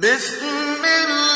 بسم الله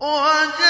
وَجَاءَتْ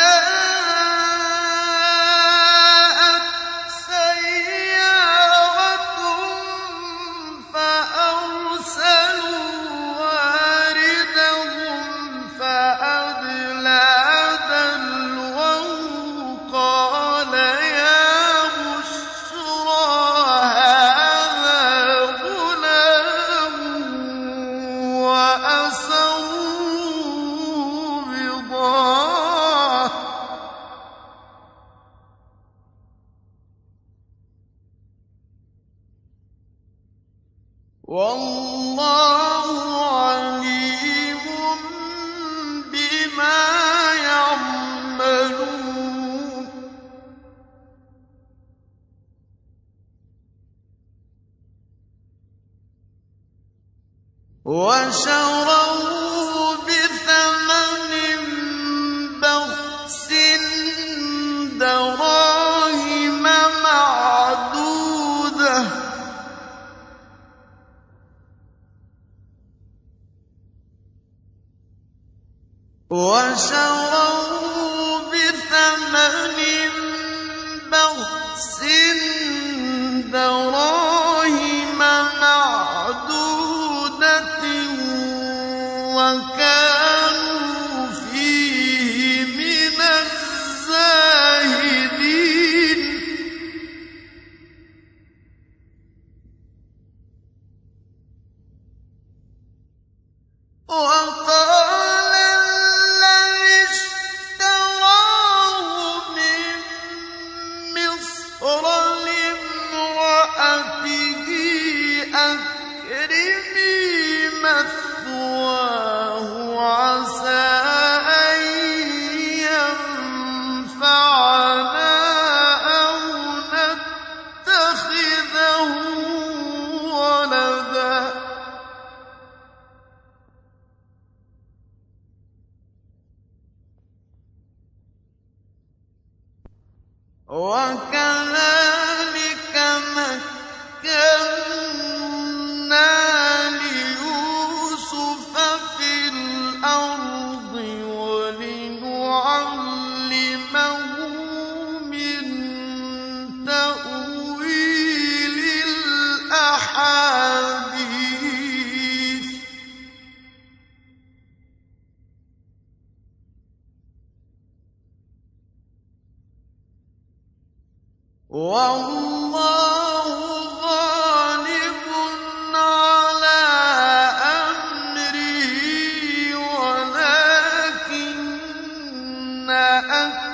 أَكْثَرَ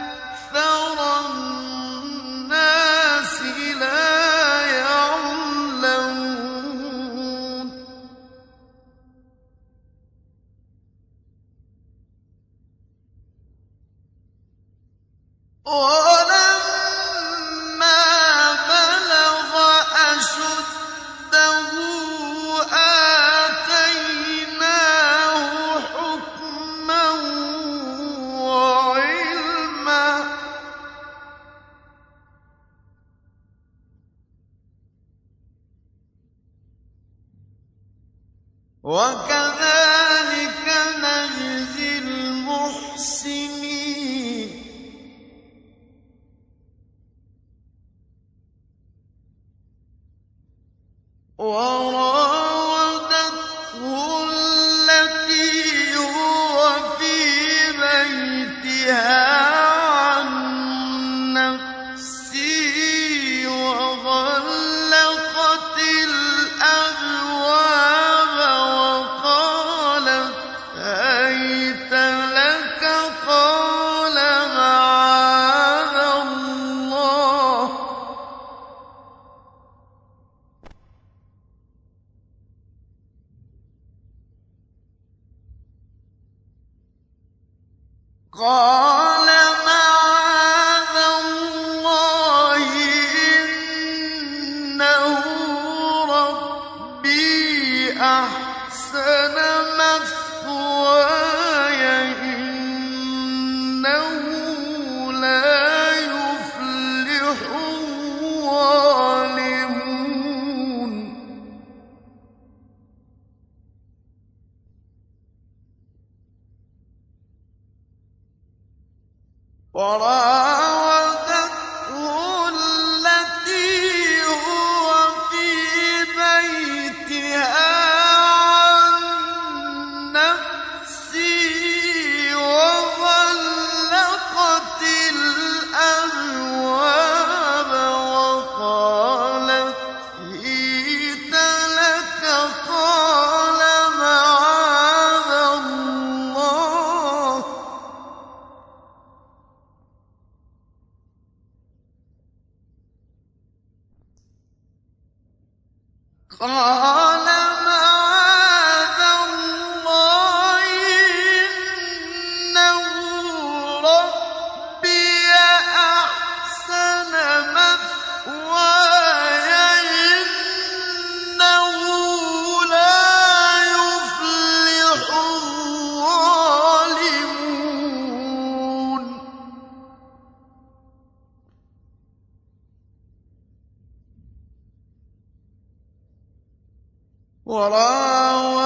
وَرَاوَدَتْهُ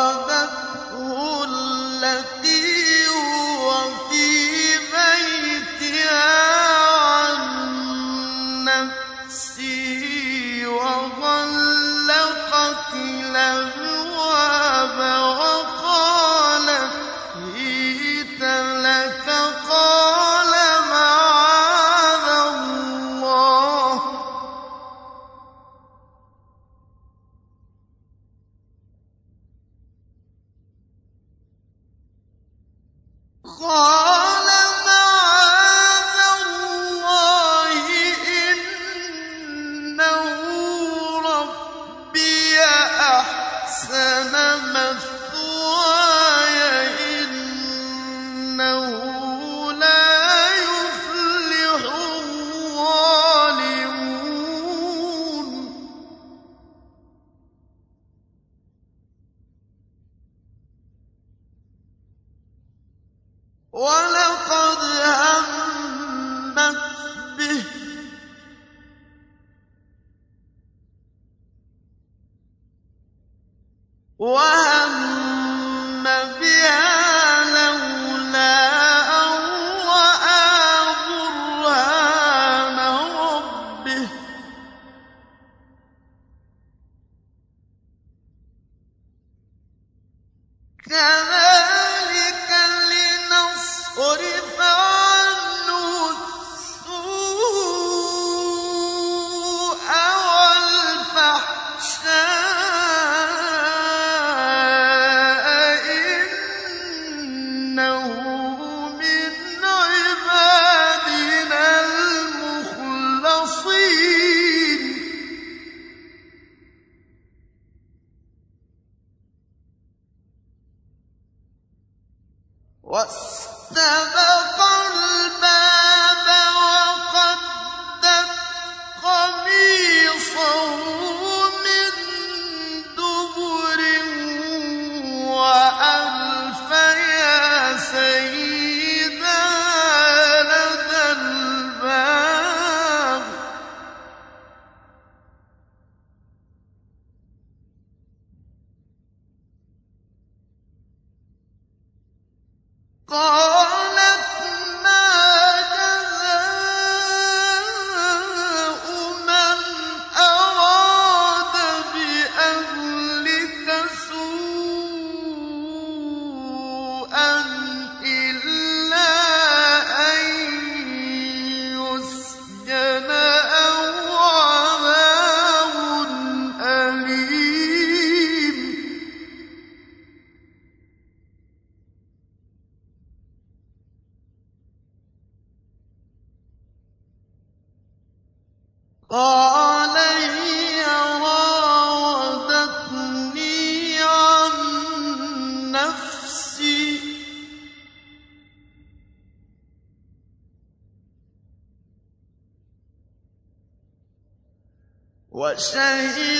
وَشَهِدَ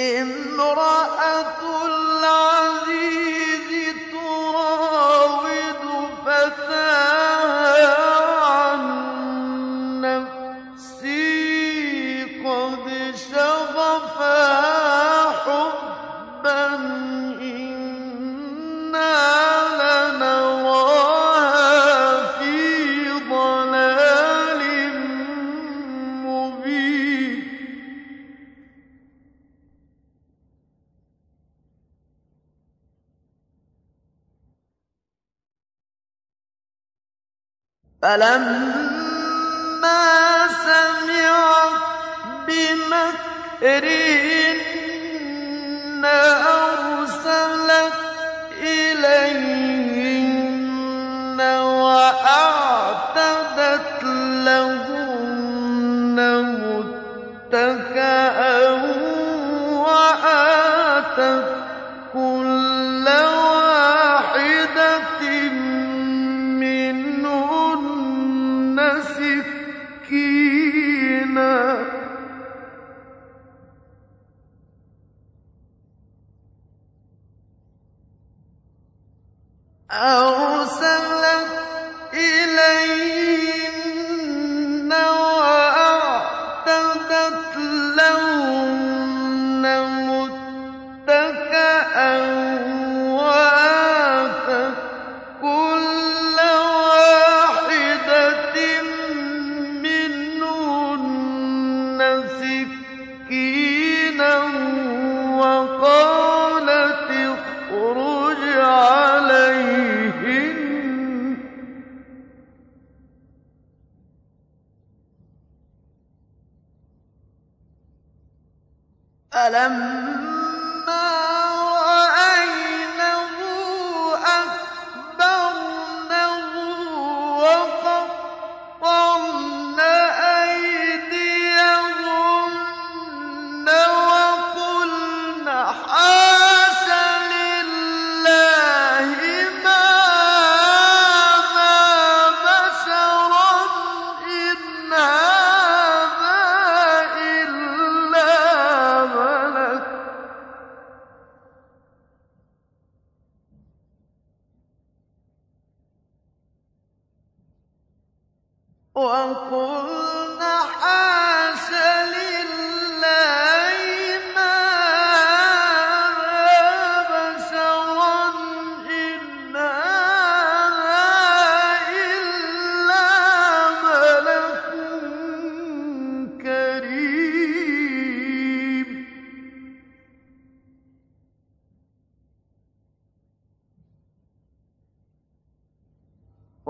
امْرَأَتُ فَلَمَّا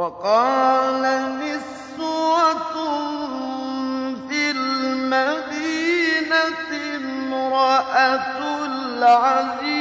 وقال نسوة في المدينة امرأة العزيز.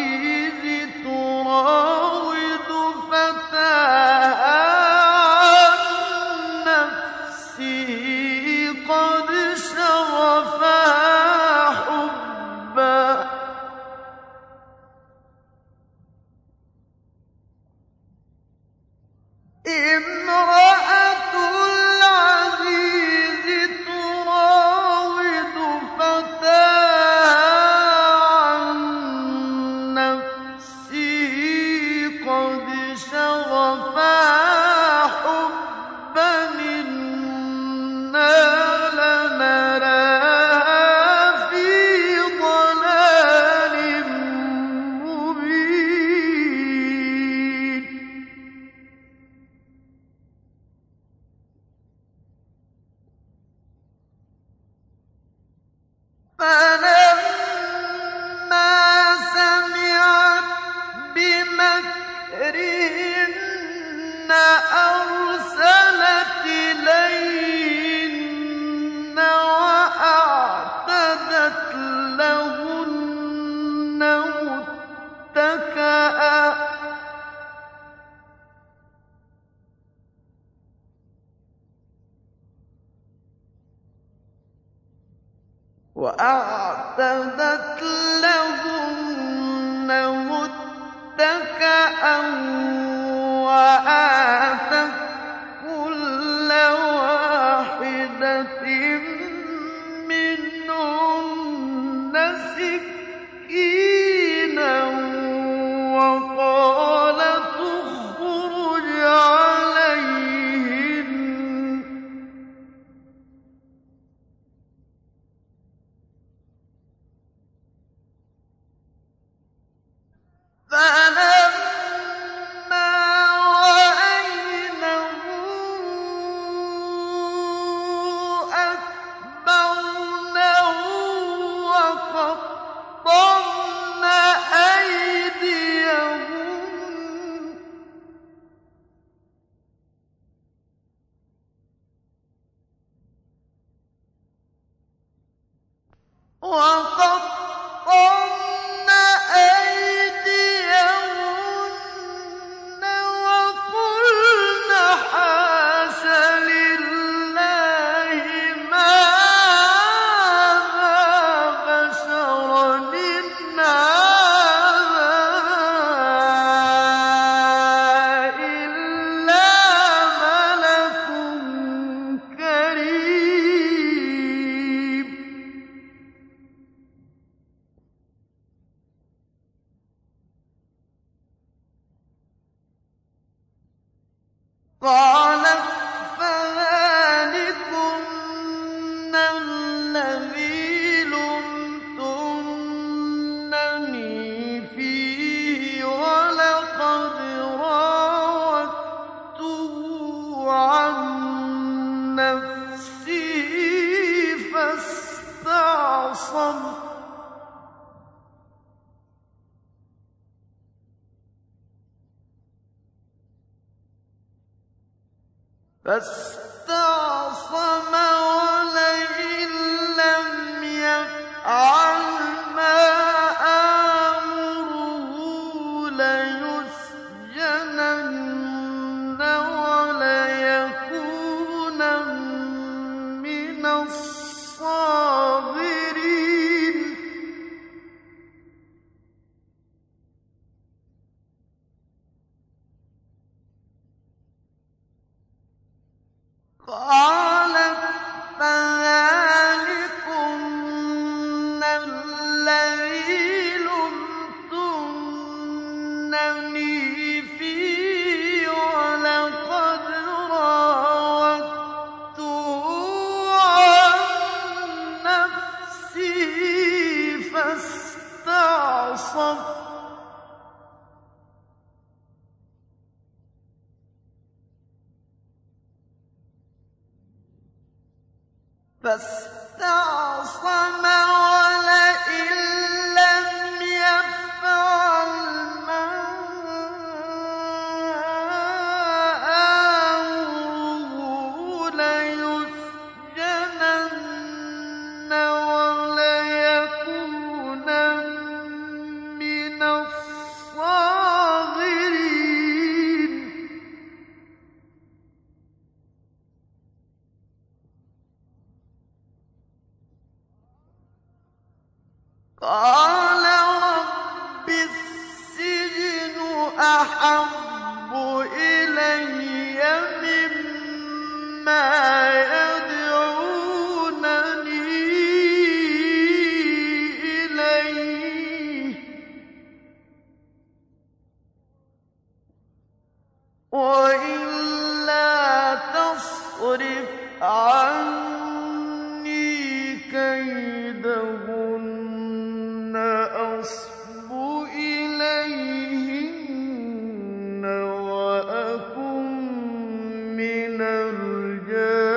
مِّنَ الْجَاهِلِينَ.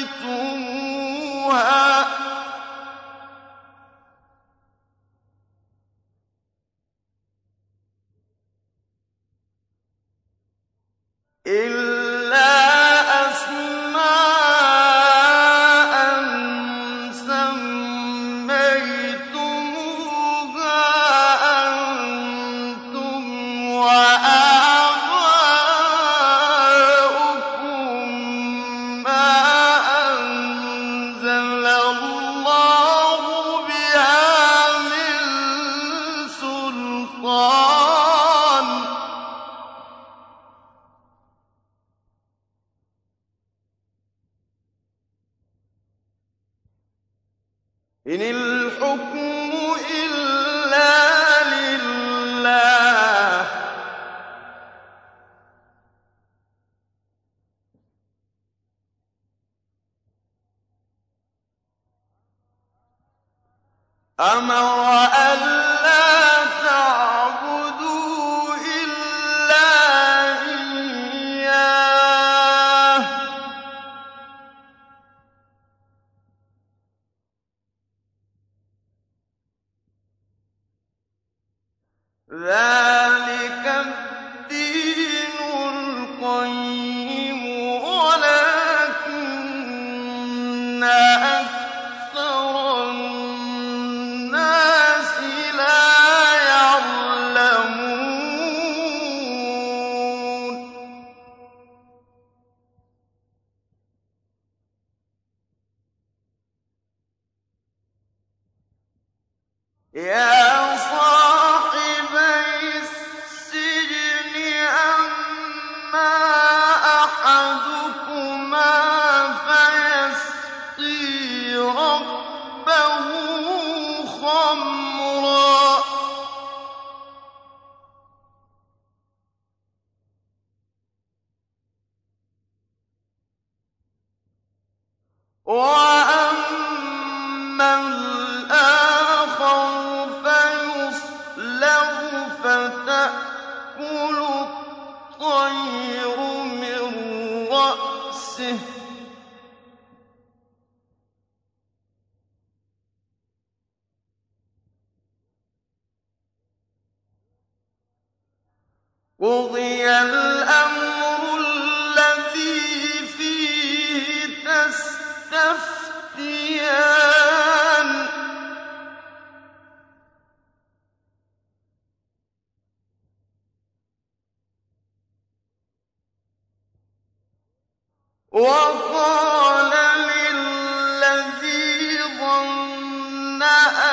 سَمَّيْتُمُوهَا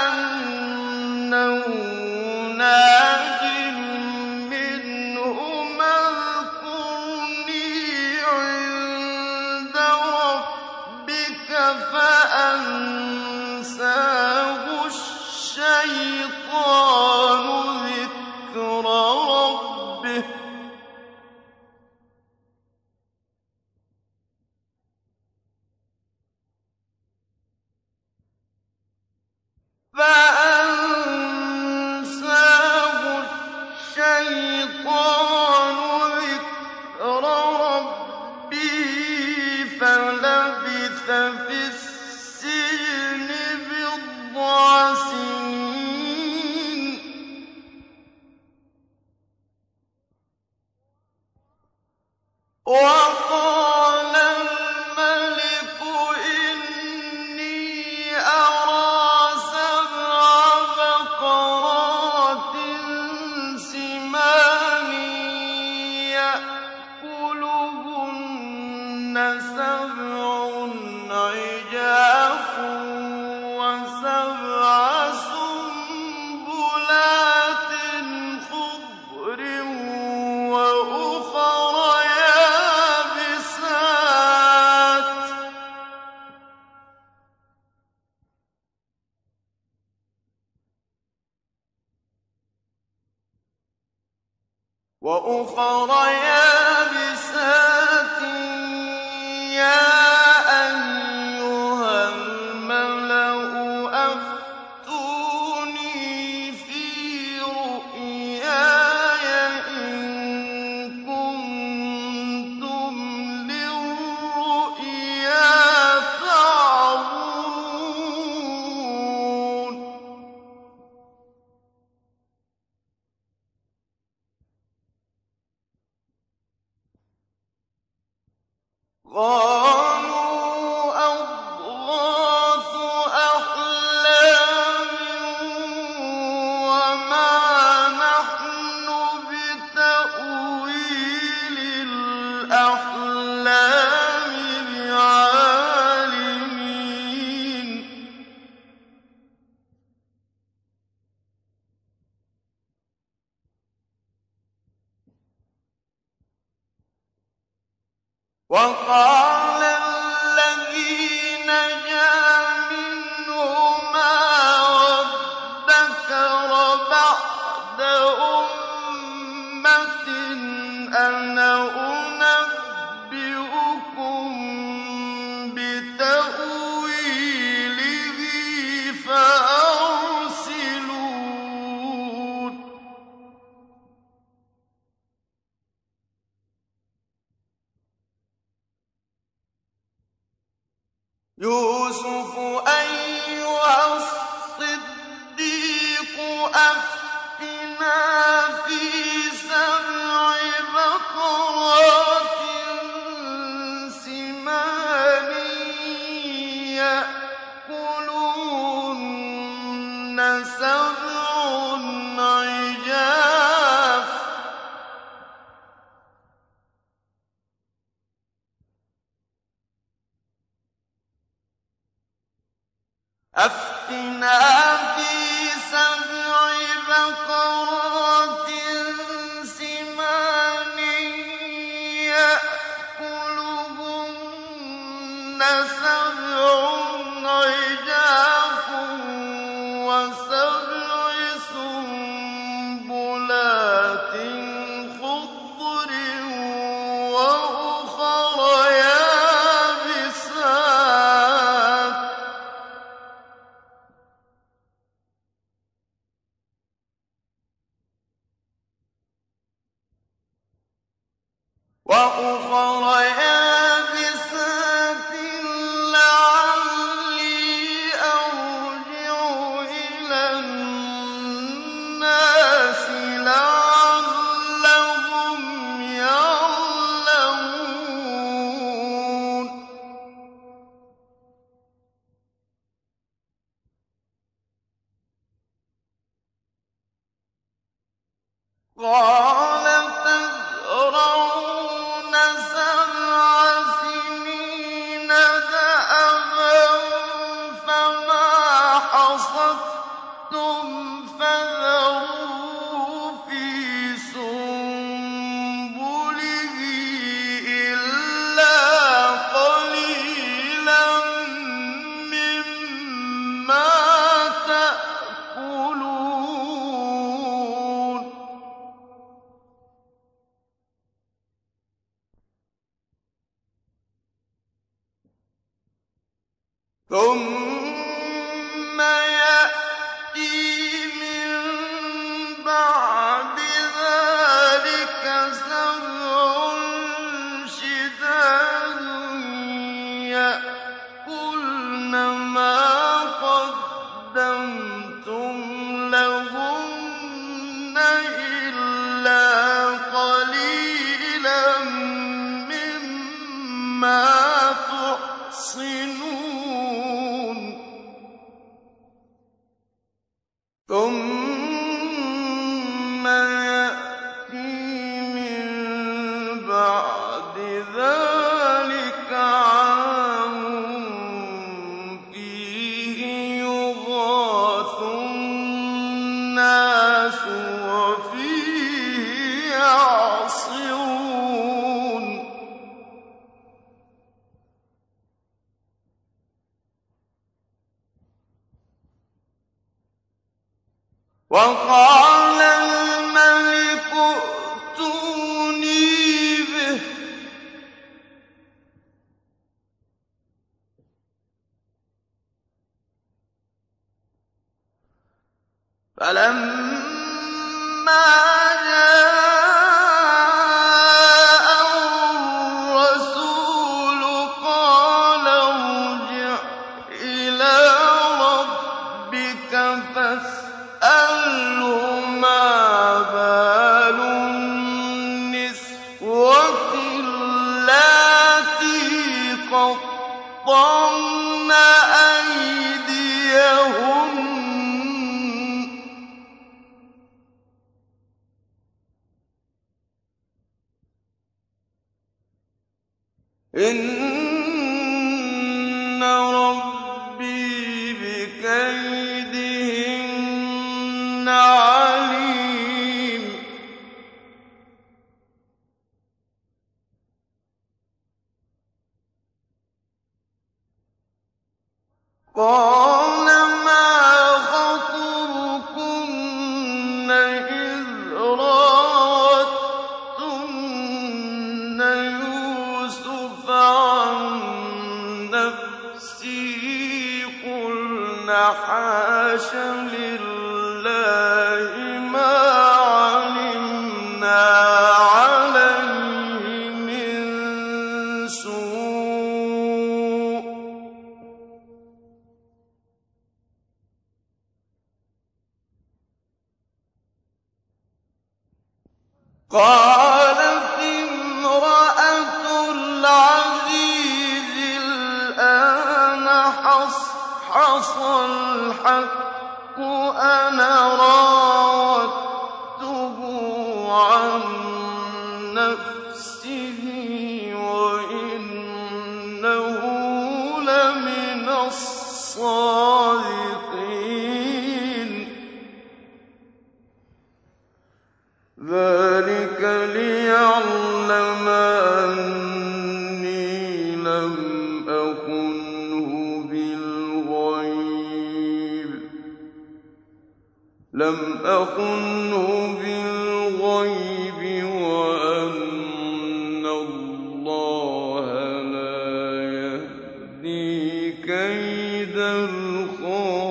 أَنَّهُ يُوسُفُ أَيُّهَا كَيْدَ الْخَائِنِينَ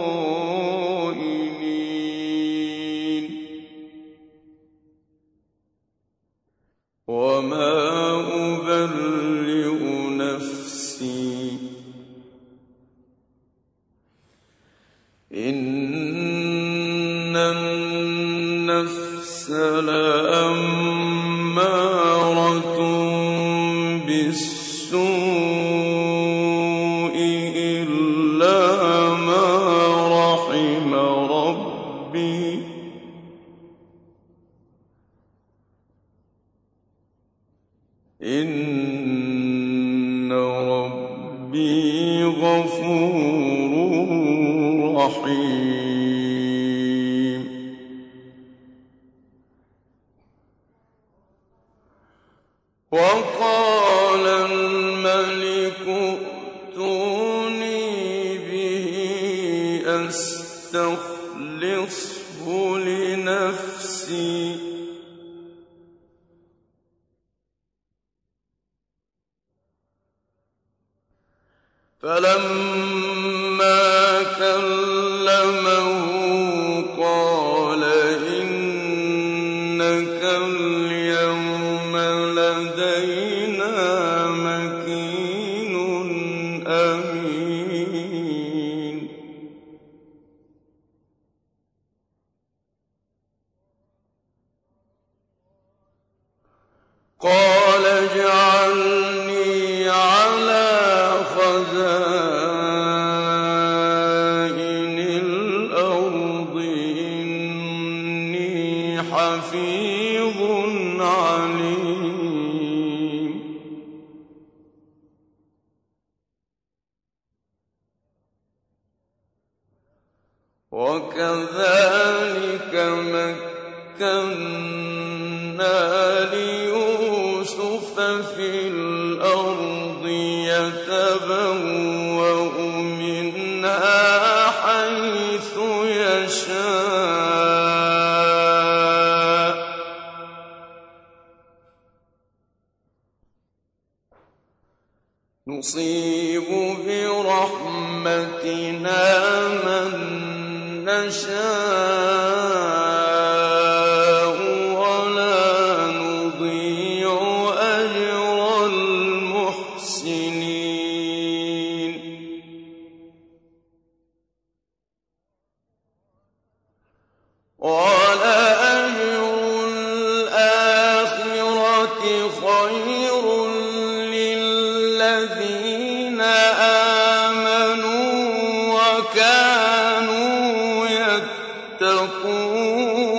يتقون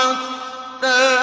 حَتَّىٰ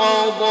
يعقوب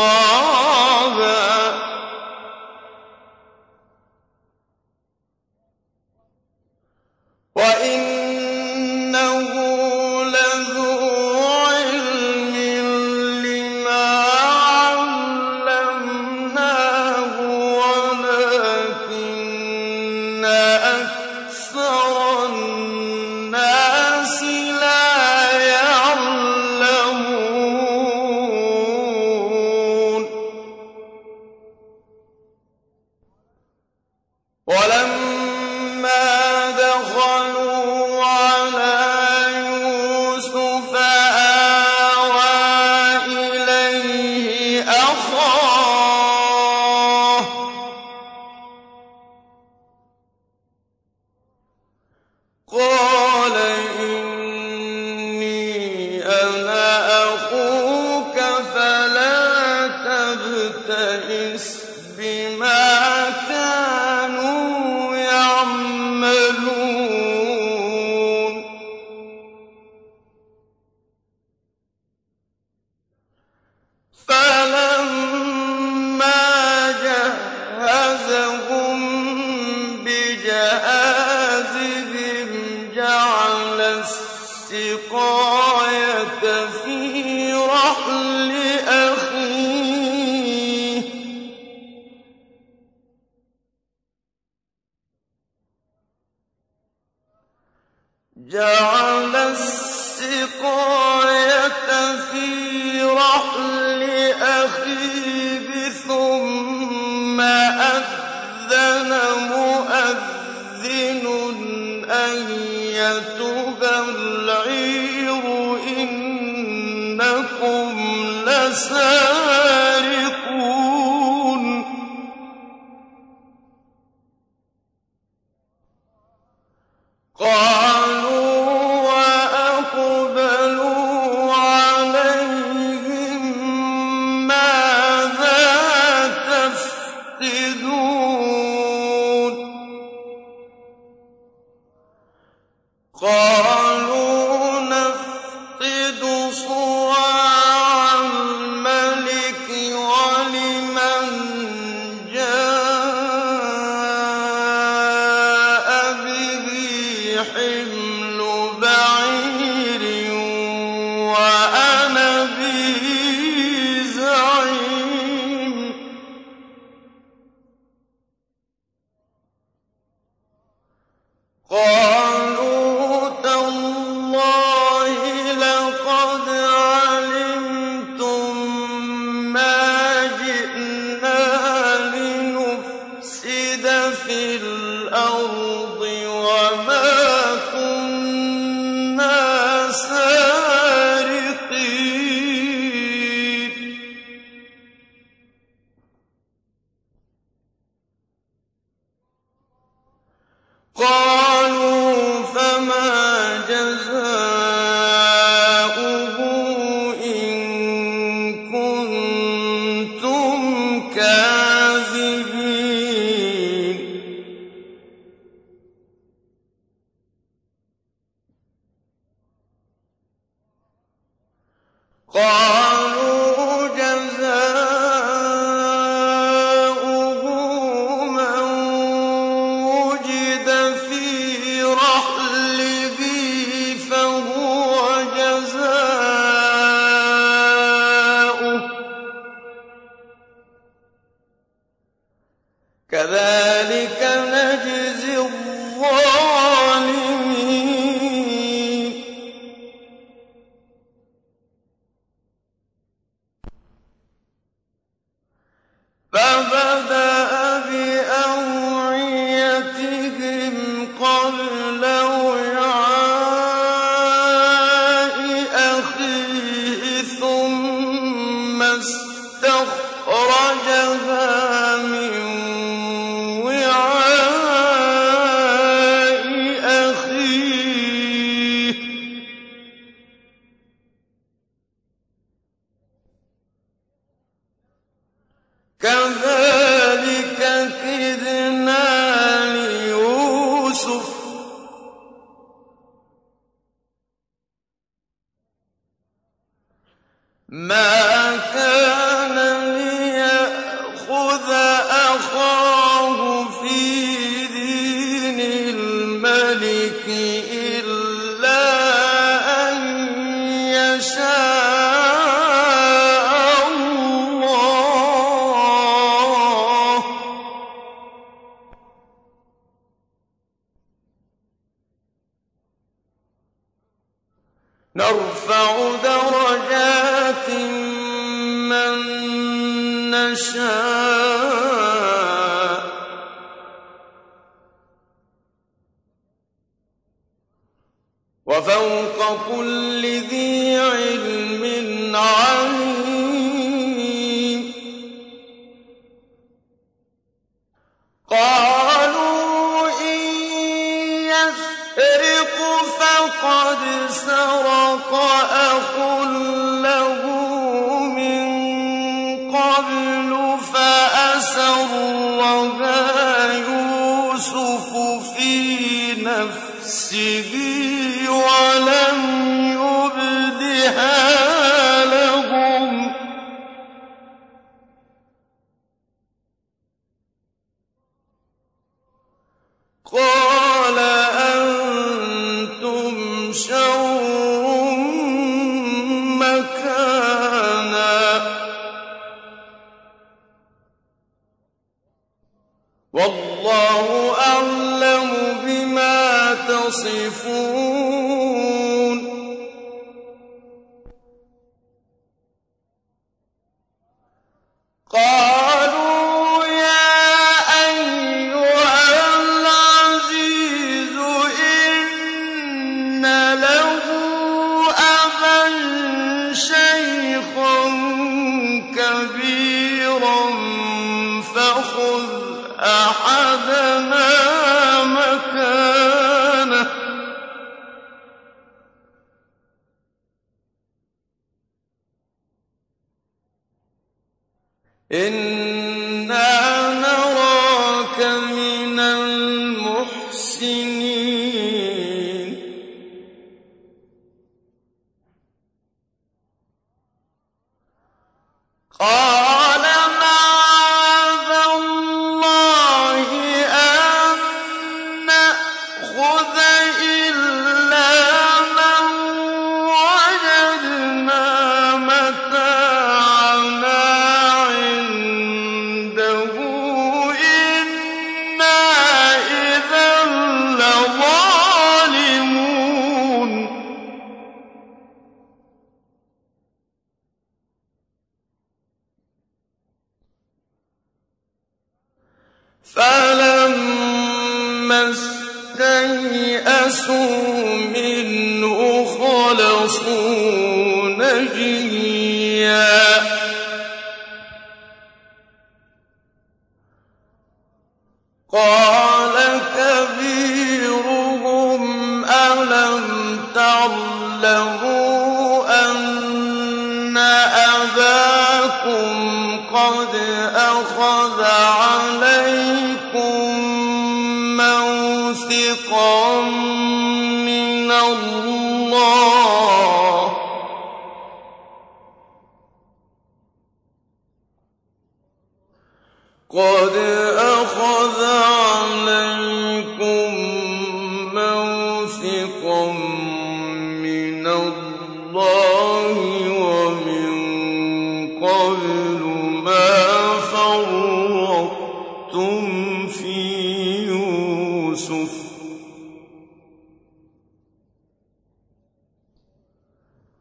في الأرض نَفْسِهِ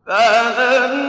فَلَنْ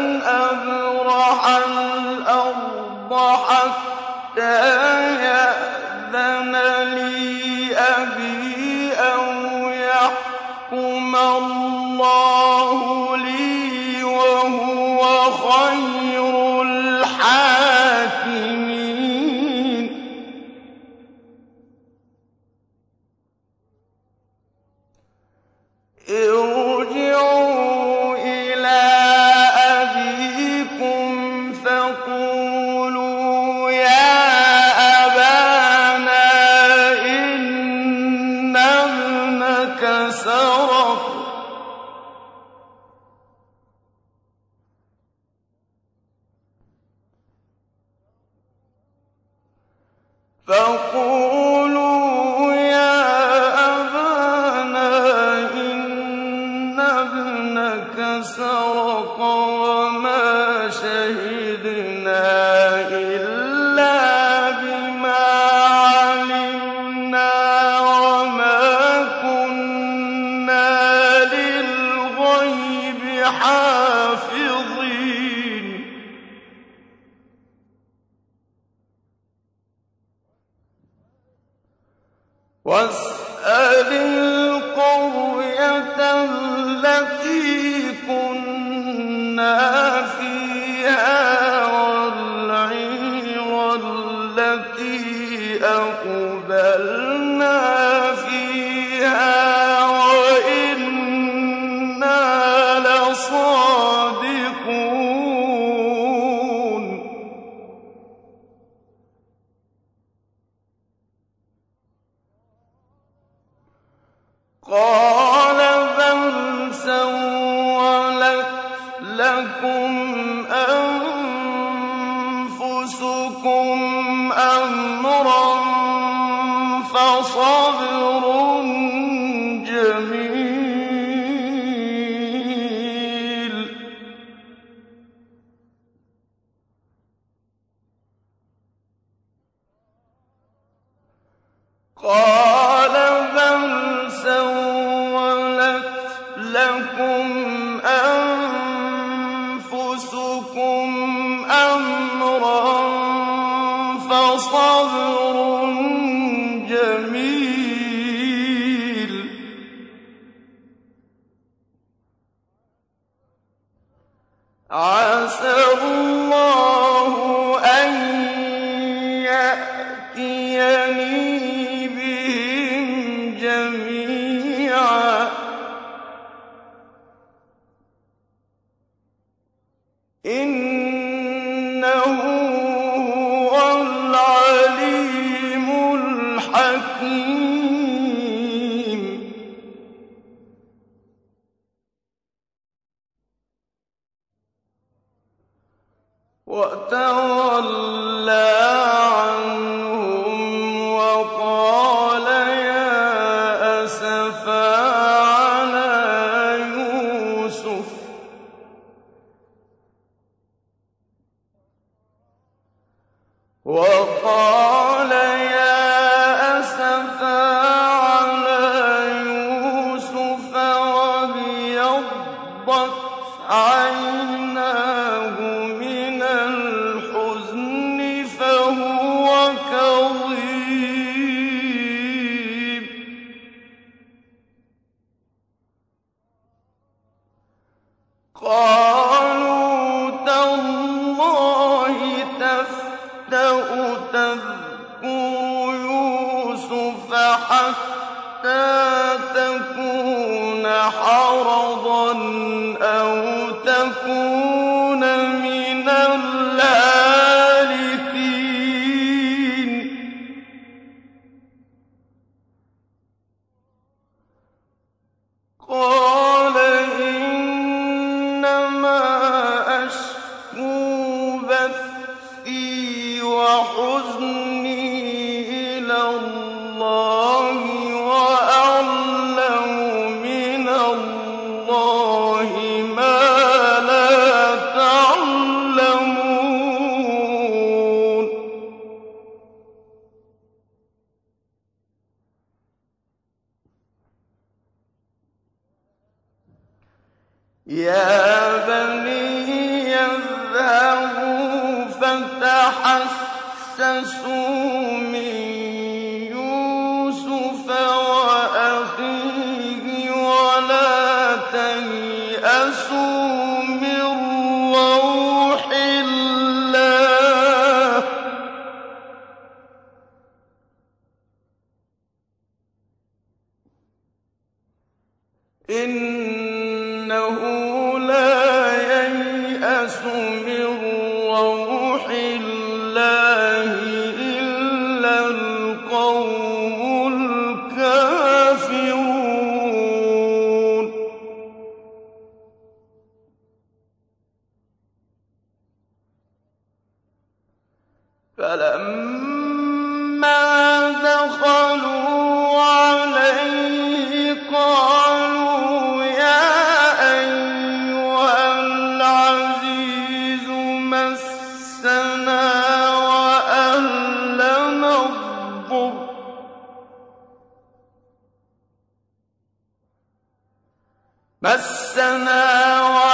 وَأَهْلَنَا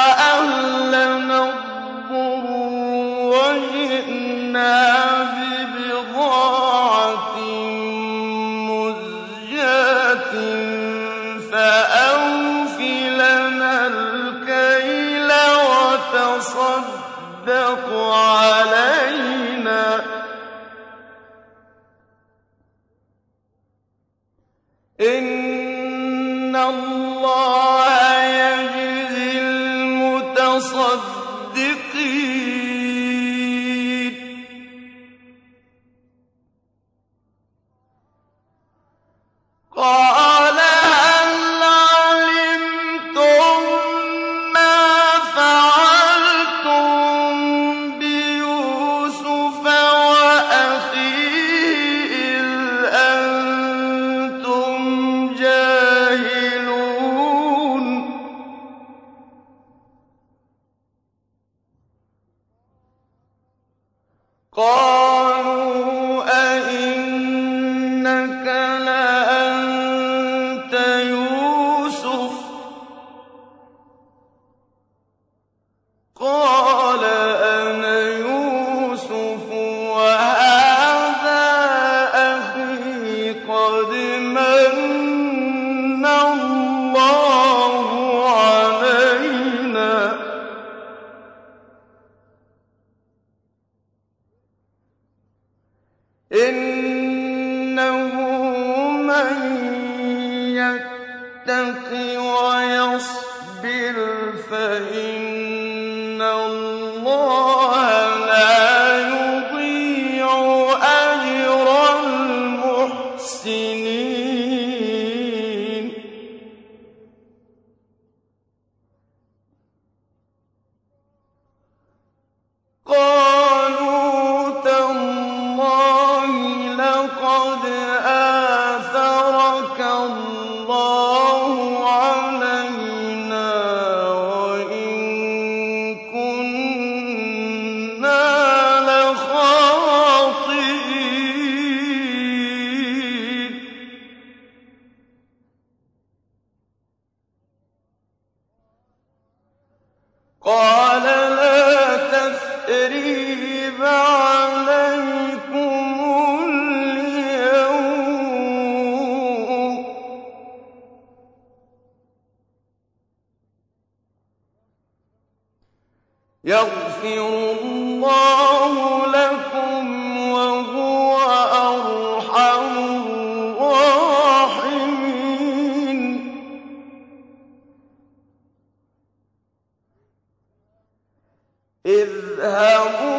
اذْهَبُوا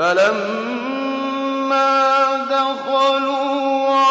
فَلَمَّا دَخَلُوا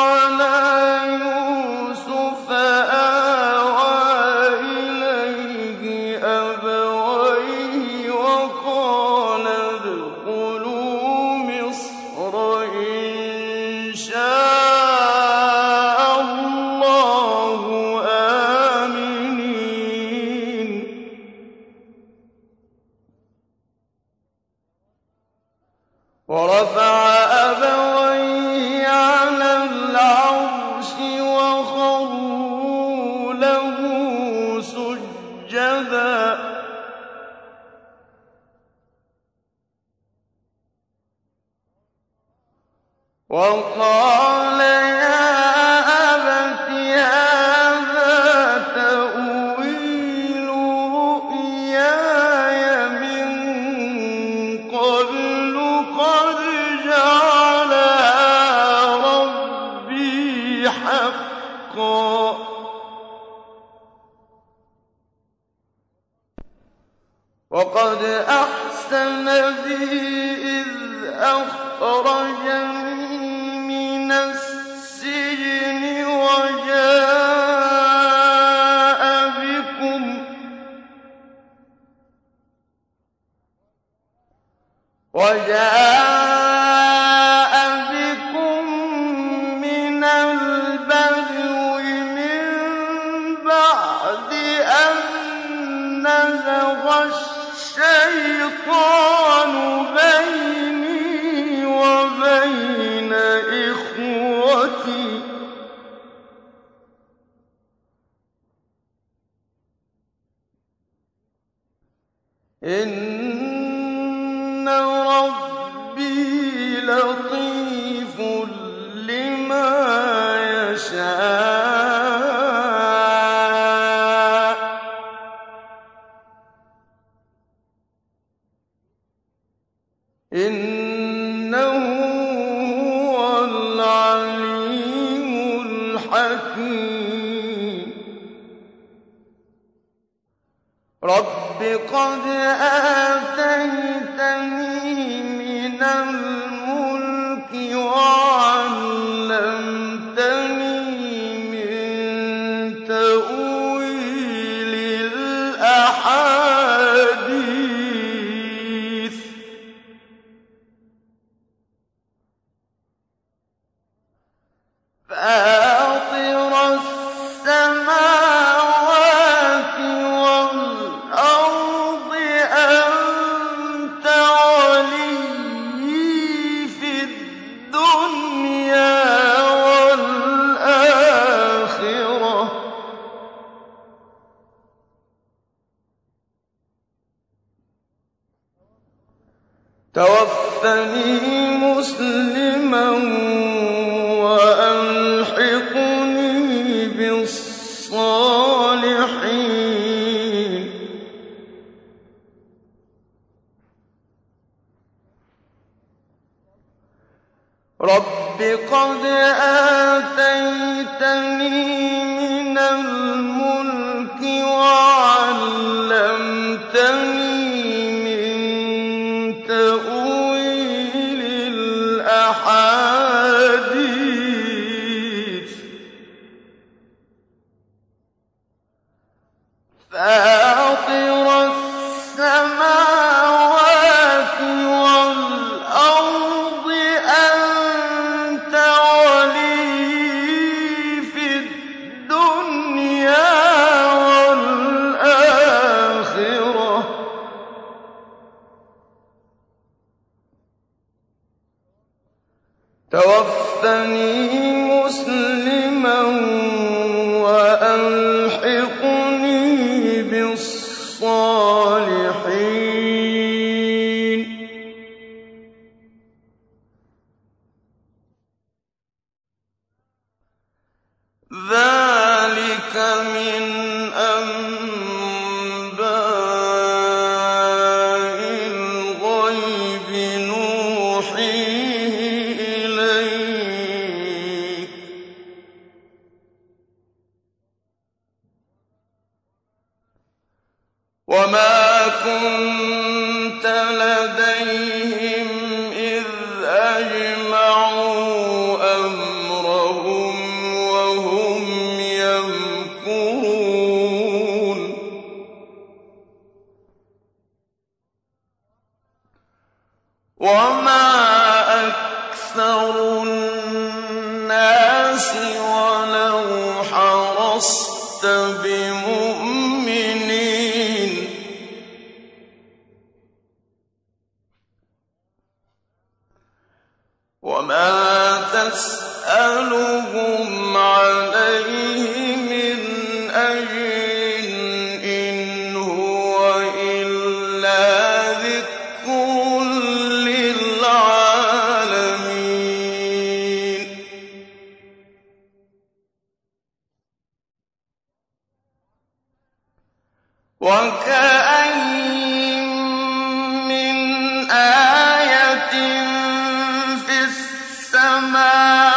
السَّمَاوَاتِ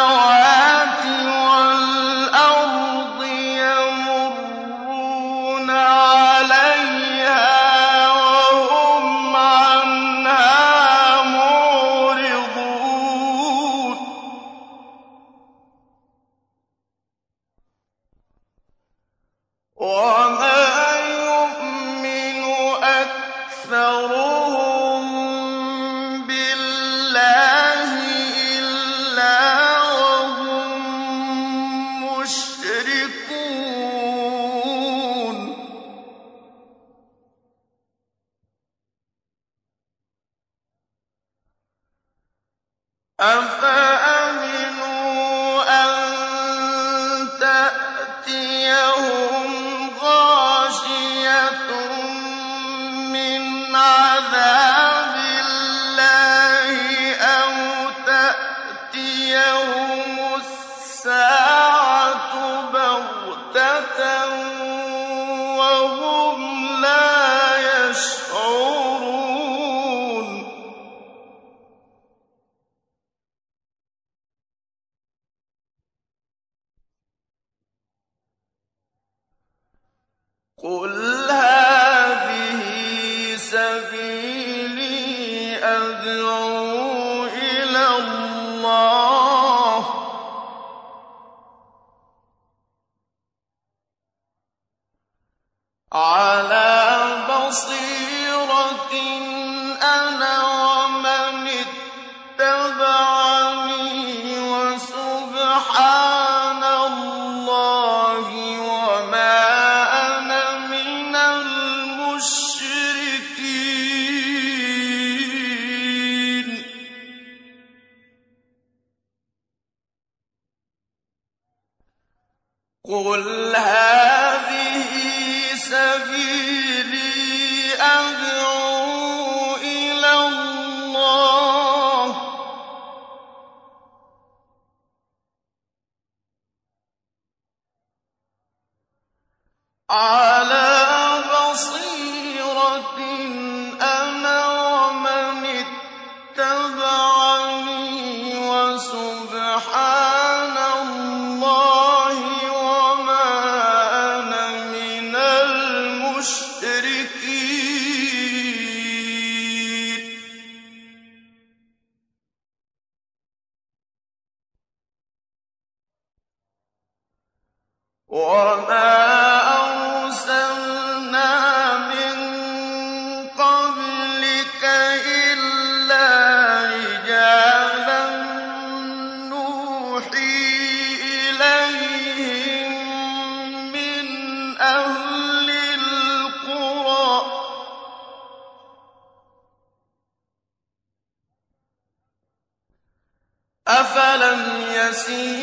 أَهْلِ الْقُرَىٰ ۗ. أَفَلَمْ يَسِيرُوا